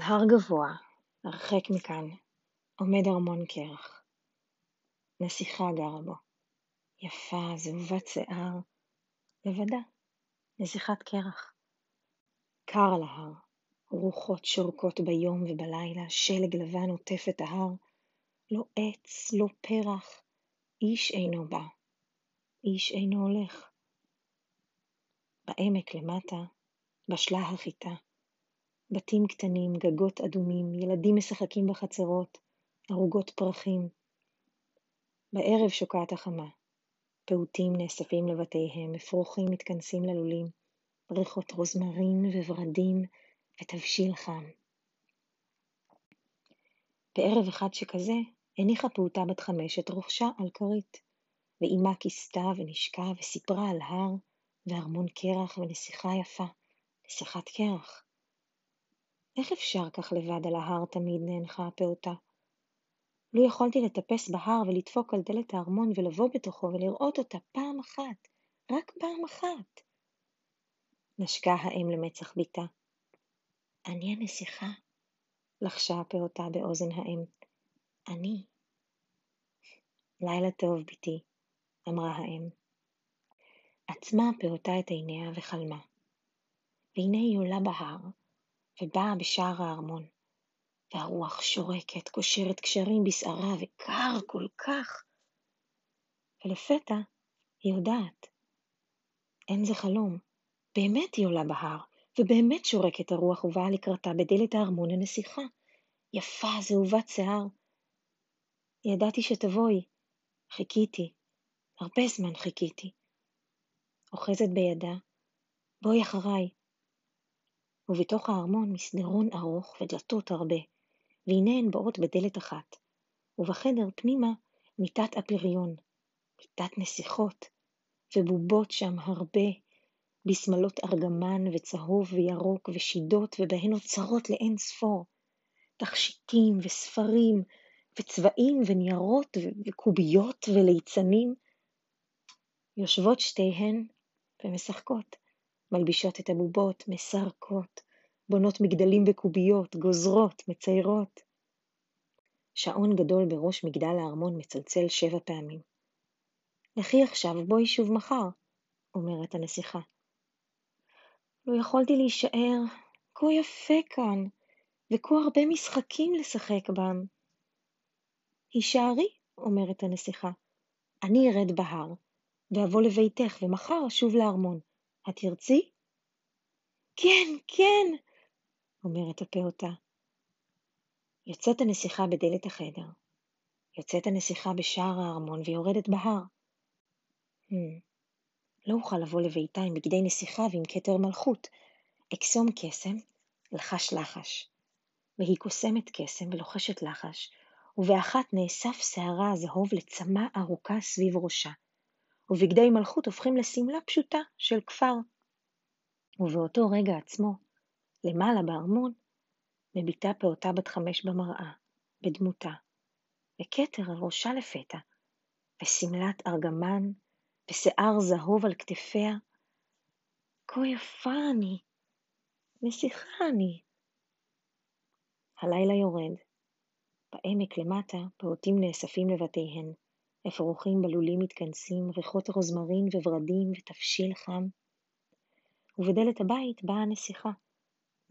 על הר גבוה, הרחק מכאן, עומד ארמון קרח. נסיכה גרה בו. יפה, זהובת שיער, לבדה, נסיכת קרח. קר על ההר, רוחות שורקות ביום ובלילה, שלג לבן עוטף את ההר, לא עץ, לא פרח, איש אינו בא, איש אינו הולך. בעמק למטה, בשלה החיטה. בתים קטנים, גגות אדומים, ילדים משחקים בחצרות, ערוגות פרחים. בערב שוקעת החמה. פעוטים נאספים לבתיהם, אפרוחים מתכנסים ללולים, ריחות רוזמרין וורדים ותבשיל חם. בערב אחד שכזה, הניחה פעוטה בת חמש את ראשה על כרית, ואימה כיסתה ונשקה וסיפרה על הר וארמון קרח ונסיכה יפה, נסיכת קרח. איך אפשר כך לבד על ההר תמיד נאנחה הפעוטה? לו יכולתי לטפס בהר ולדפוק על דלת הארמון ולבוא בתוכו ולראות אותה פעם אחת, רק פעם אחת. נשקה האם למצח בתה. אני הנסיכה, לחשה הפעוטה באוזן האם. אני. לילה טוב, בתי, אמרה האם. עצמה הפעוטה את עיניה וחלמה. והנה היא עולה בהר, ובאה בשער הארמון. והרוח שורקת, קושרת קשרים בשערה, וקר כל כך. ולפתע היא יודעת. אין זה חלום. באמת היא עולה בהר, ובאמת שורקת הרוח ובאה לקראתה בדלת הארמון הנסיכה. יפה, זהובת שיער. ידעתי שתבואי. חיכיתי. הרבה זמן חיכיתי. אוחזת בידה. בואי אחריי. ובתוך הארמון מסדרון ארוך ודלתות הרבה. והנה הן באות בדלת אחת, ובחדר פנימה מיטת אפריון, מיטת נסיכות, ובובות שם הרבה, בשמלות ארגמן וצהוב וירוק ושידות, ובהן אוצרות לאין ספור, תכשיטים וספרים וצבעים וניירות וקוביות וליצנים. יושבות שתיהן ומשחקות, מלבישות את הבובות, מסרקות, בונות מגדלים בקוביות, גוזרות, מציירות. שעון גדול בראש מגדל הארמון מצלצל שבע פעמים. לכי עכשיו, בואי שוב מחר, אומרת הנסיכה. לא יכולתי להישאר, כה יפה כאן, וכה הרבה משחקים לשחק בם. הישארי, אומרת הנסיכה. אני ארד בהר, ואבוא לביתך, ומחר אשוב לארמון. את תרצי? כן, כן, אומרת הפעוטה. יוצאת הנסיכה בדלת החדר. יוצאת הנסיכה בשער הארמון ויורדת בהר. Hmm, לא אוכל לבוא לביתה עם בגדי נסיכה ועם כתר מלכות. אקסום קסם, לחש לחש. והיא קוסמת קסם ולוחשת לחש, ובאחת נאסף שערה הזהוב לצמא ארוכה סביב ראשה, ובגדי מלכות הופכים לשמלה פשוטה של כפר. ובאותו רגע עצמו, למעלה בארמון, מביטה פעוטה בת חמש במראה, בדמותה, וכתר על ראשה לפתע, ושמלת ארגמן, ושיער זהוב על כתפיה. כה יפה אני, נסיכה אני. הלילה יורד. בעמק למטה פעוטים נאספים לבתיהן, אפרוחים בלולים מתכנסים, ריחות רוזמרין וורדים ותבשיל חם. ובדלת הבית באה הנסיכה,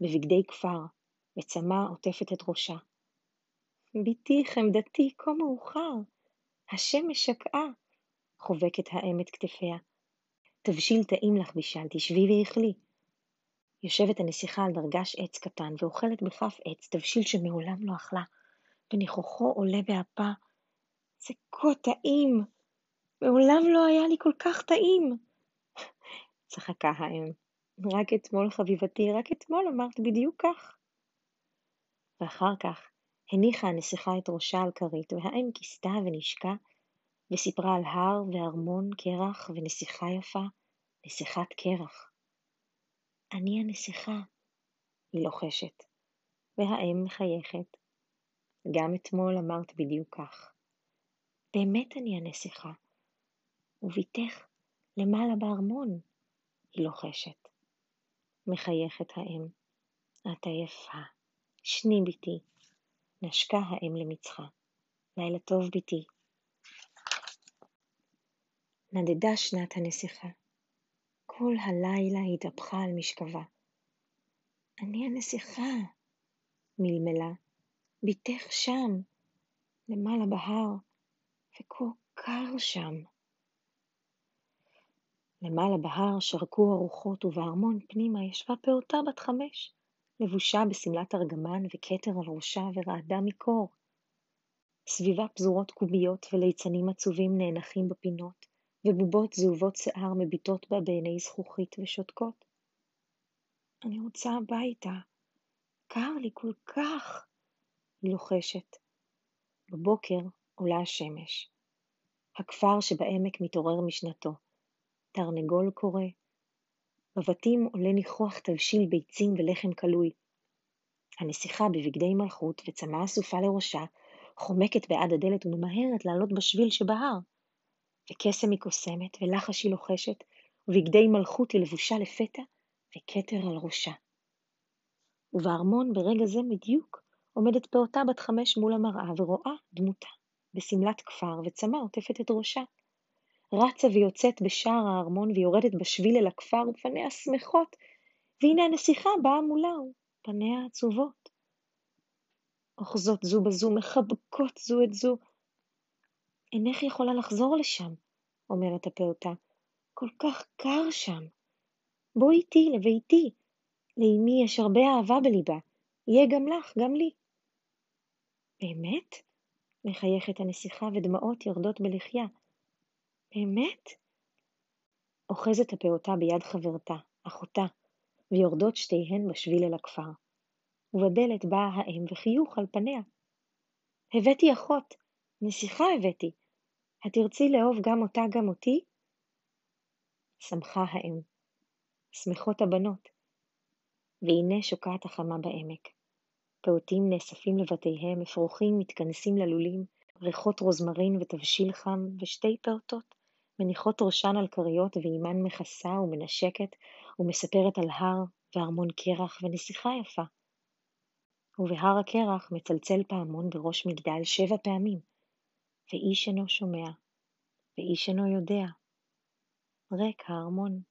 בבגדי כפר, וצמא עוטפת את ראשה. בתי, חמדתי, כה מאוחר, השמש שקעה, חובקת האם את כתפיה. תבשיל טעים לך בישלתי, שבי ואכלי. יושבת הנסיכה על דרגש עץ קטן, ואוכלת בכף עץ תבשיל שמעולם לא אכלה, וניחוחו עולה באפה. זה כה טעים! מעולם לא היה לי כל כך טעים! צחקה האם. רק אתמול, חביבתי, רק אתמול אמרת בדיוק כך. ואחר כך הניחה הנסיכה את ראשה על כרית, והאם כיסתה ונשקה, וסיפרה על הר וארמון קרח ונסיכה יפה, נסיכת קרח. אני הנסיכה, היא לוחשת, והאם מחייכת. גם אתמול אמרת בדיוק כך. באמת אני הנסיכה, וביתך למעלה בארמון, היא לוחשת. מחייכת האם. את עייפה, שני בתי, נשקה האם למצחה. לילה טוב בתי. נדדה שנת הנסיכה. כל הלילה התהפכה על משכבה. אני הנסיכה, מלמלה, בתך שם, למעלה בהר, וכה קר שם. למעלה בהר שרקו הרוחות, ובארמון פנימה ישבה פעוטה בת חמש, לבושה בשמלת ארגמן וכתר על ראשה ורעדה מקור. סביבה פזורות קוביות וליצנים עצובים נאנחים בפינות, ובובות זהובות שיער מביטות בה בעיני זכוכית ושותקות. אני רוצה הביתה, קר לי כל כך, היא לוחשת. בבוקר עולה השמש. הכפר שבעמק מתעורר משנתו. תרנגול קורא. בבתים עולה ניחוח תבשיל ביצים ולחם קלוי. הנסיכה בבגדי מלכות וצמא אסופה לראשה, חומקת בעד הדלת וממהרת לעלות בשביל שבהר. וקסם היא קוסמת, ולחש היא לוחשת, ובגדי מלכות היא לבושה לפתע, וכתר על ראשה. ובארמון ברגע זה בדיוק עומדת פעוטה בת חמש מול המראה ורואה דמותה, בשמלת כפר, וצמא עוטפת את ראשה. רצה ויוצאת בשער הארמון ויורדת בשביל אל הכפר, ופניה שמחות, והנה הנסיכה באה מולה, ופניה עצובות. אוחזות זו בזו, מחבקות זו את זו. אינך יכולה לחזור לשם, אומרת הפעוטה, כל כך קר שם. בואי איתי לביתי, לאמי יש הרבה אהבה בליבה, יהיה גם לך, גם לי. באמת? מחייכת הנסיכה ודמעות יורדות בלחייה. באמת? אוחזת הפעוטה ביד חברתה, אחותה, ויורדות שתיהן בשביל אל הכפר. ובדלת באה האם וחיוך על פניה. הבאתי אחות, נסיכה הבאתי. התרצי לאהוב גם אותה גם אותי? שמחה האם. שמחות הבנות. והנה שוקעת החמה בעמק. פעוטים נאספים לבתיהם, אפרוחים מתכנסים ללולים, ריחות רוזמרין ותבשיל חם, ושתי פעוטות מניחות ראשן על כריות ואימן מכסה ומנשקת ומספרת על הר וארמון קרח ונסיכה יפה. ובהר הקרח מצלצל פעמון בראש מגדל שבע פעמים, ואיש אינו שומע, ואיש אינו יודע. ריק הארמון.